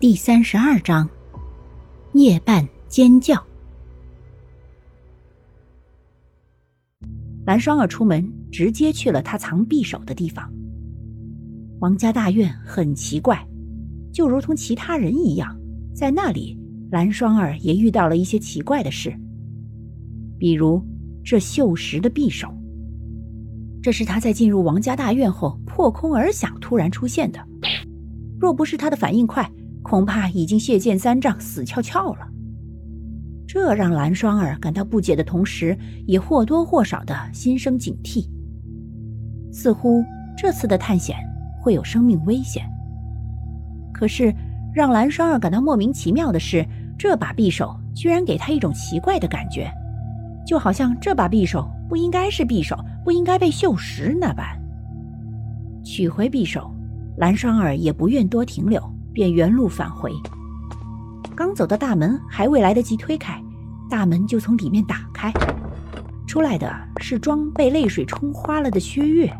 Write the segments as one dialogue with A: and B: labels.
A: 第三十二章，夜半尖叫。蓝双儿出门，直接去了他藏匕首的地方。王家大院很奇怪，就如同其他人一样，在那里，蓝双儿也遇到了一些奇怪的事，比如这锈蚀的匕首。这是他在进入王家大院后破空而响突然出现的，若不是他的反应快。恐怕已经血溅三丈，死翘翘了。这让蓝双儿感到不解的同时，也或多或少的心生警惕。似乎这次的探险会有生命危险。可是，让蓝双儿感到莫名其妙的是，这把匕首居然给他一种奇怪的感觉，就好像这把匕首不应该是匕首，不应该被锈蚀那般。取回匕首，蓝双儿也不愿多停留。便原路返回，刚走到大门，还未来得及推开，大门就从里面打开，出来的是妆被泪水冲花了的薛月。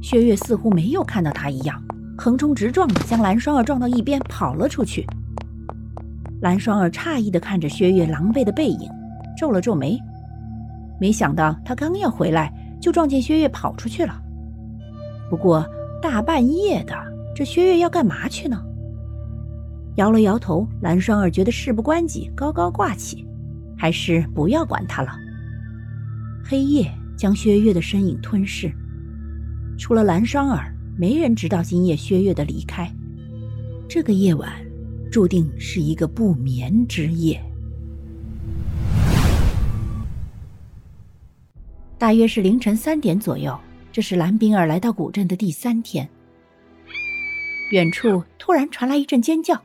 A: 薛月似乎没有看到他一样，横冲直撞的将蓝双儿撞到一边，跑了出去。蓝双儿诧异的看着薛月狼狈的背影，皱了皱眉，没想到他刚要回来，就撞见薛月跑出去了。不过大半夜的。这薛岳要干嘛去呢？摇了摇头，蓝双儿觉得事不关己，高高挂起，还是不要管他了。黑夜将薛岳的身影吞噬，除了蓝双儿，没人知道今夜薛岳的离开。这个夜晚注定是一个不眠之夜。大约是凌晨三点左右，这是蓝冰儿来到古镇的第三天。远处突然传来一阵尖叫，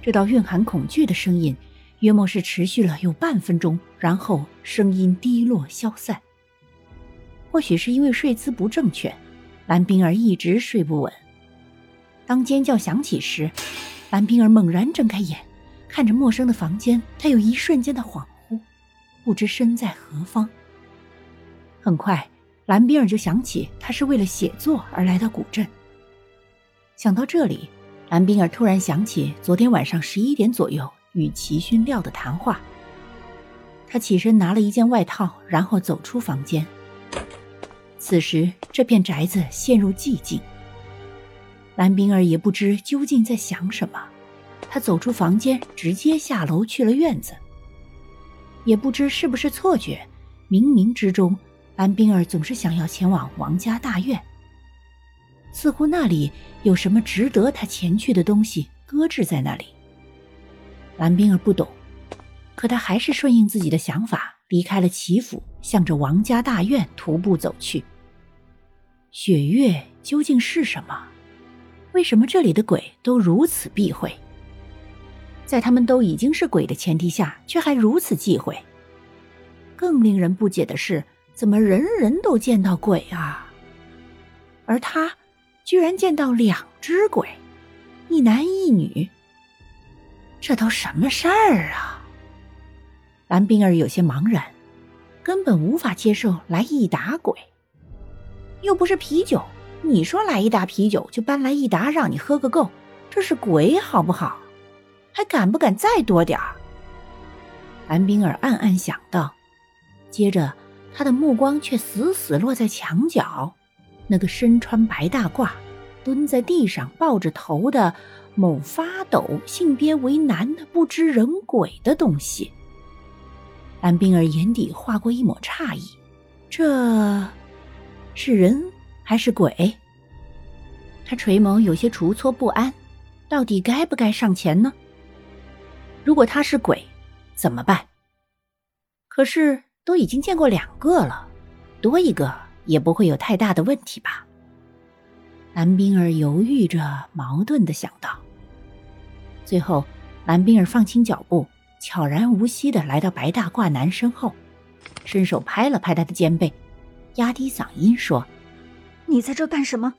A: 这道蕴含恐惧的声音，约莫是持续了有半分钟，然后声音低落消散。或许是因为睡姿不正确，蓝冰儿一直睡不稳。当尖叫响起时，蓝冰儿猛然睁开眼，看着陌生的房间，她有一瞬间的恍惚，不知身在何方。很快，蓝冰儿就想起她是为了写作而来到古镇。想到这里，蓝冰儿突然想起昨天晚上十一点左右与齐勋廖的谈话。他起身拿了一件外套，然后走出房间。此时，这片宅子陷入寂静。蓝冰儿也不知究竟在想什么，他走出房间，直接下楼去了院子。也不知是不是错觉，冥冥之中，蓝冰儿总是想要前往王家大院。似乎那里有什么值得他前去的东西搁置在那里。蓝冰儿不懂，可他还是顺应自己的想法，离开了齐府，向着王家大院徒步走去。雪月究竟是什么？为什么这里的鬼都如此避讳？在他们都已经是鬼的前提下，却还如此忌讳。更令人不解的是，怎么人人都见到鬼啊？而他。居然见到两只鬼，一男一女。这都什么事儿啊？蓝冰儿有些茫然，根本无法接受来一打鬼。又不是啤酒，你说来一打啤酒就搬来一打让你喝个够，这是鬼好不好？还敢不敢再多点儿？蓝冰儿暗暗想到，接着他的目光却死死落在墙角。那个身穿白大褂、蹲在地上抱着头的某发抖、性别为男的不知人鬼的东西，蓝冰儿眼底划过一抹诧异：这是人还是鬼？他垂眸，有些除错不安，到底该不该上前呢？如果他是鬼，怎么办？可是都已经见过两个了，多一个。也不会有太大的问题吧？蓝冰儿犹豫着，矛盾的想到。最后，蓝冰儿放轻脚步，悄然无息的来到白大褂男身后，伸手拍了拍他的肩背，压低嗓音说：“
B: 你在这干什么？”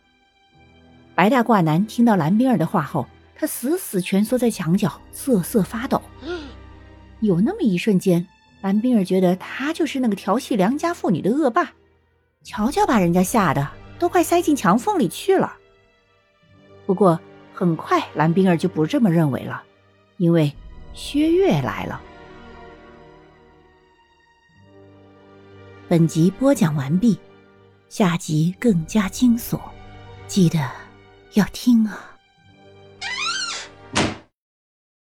A: 白大褂男听到蓝冰儿的话后，他死死蜷缩在墙角，瑟瑟发抖。有那么一瞬间，蓝冰儿觉得他就是那个调戏良家妇女的恶霸。瞧瞧，把人家吓得都快塞进墙缝里去了。不过很快，蓝冰儿就不这么认为了，因为薛岳来了。本集播讲完毕，下集更加惊悚，记得要听啊！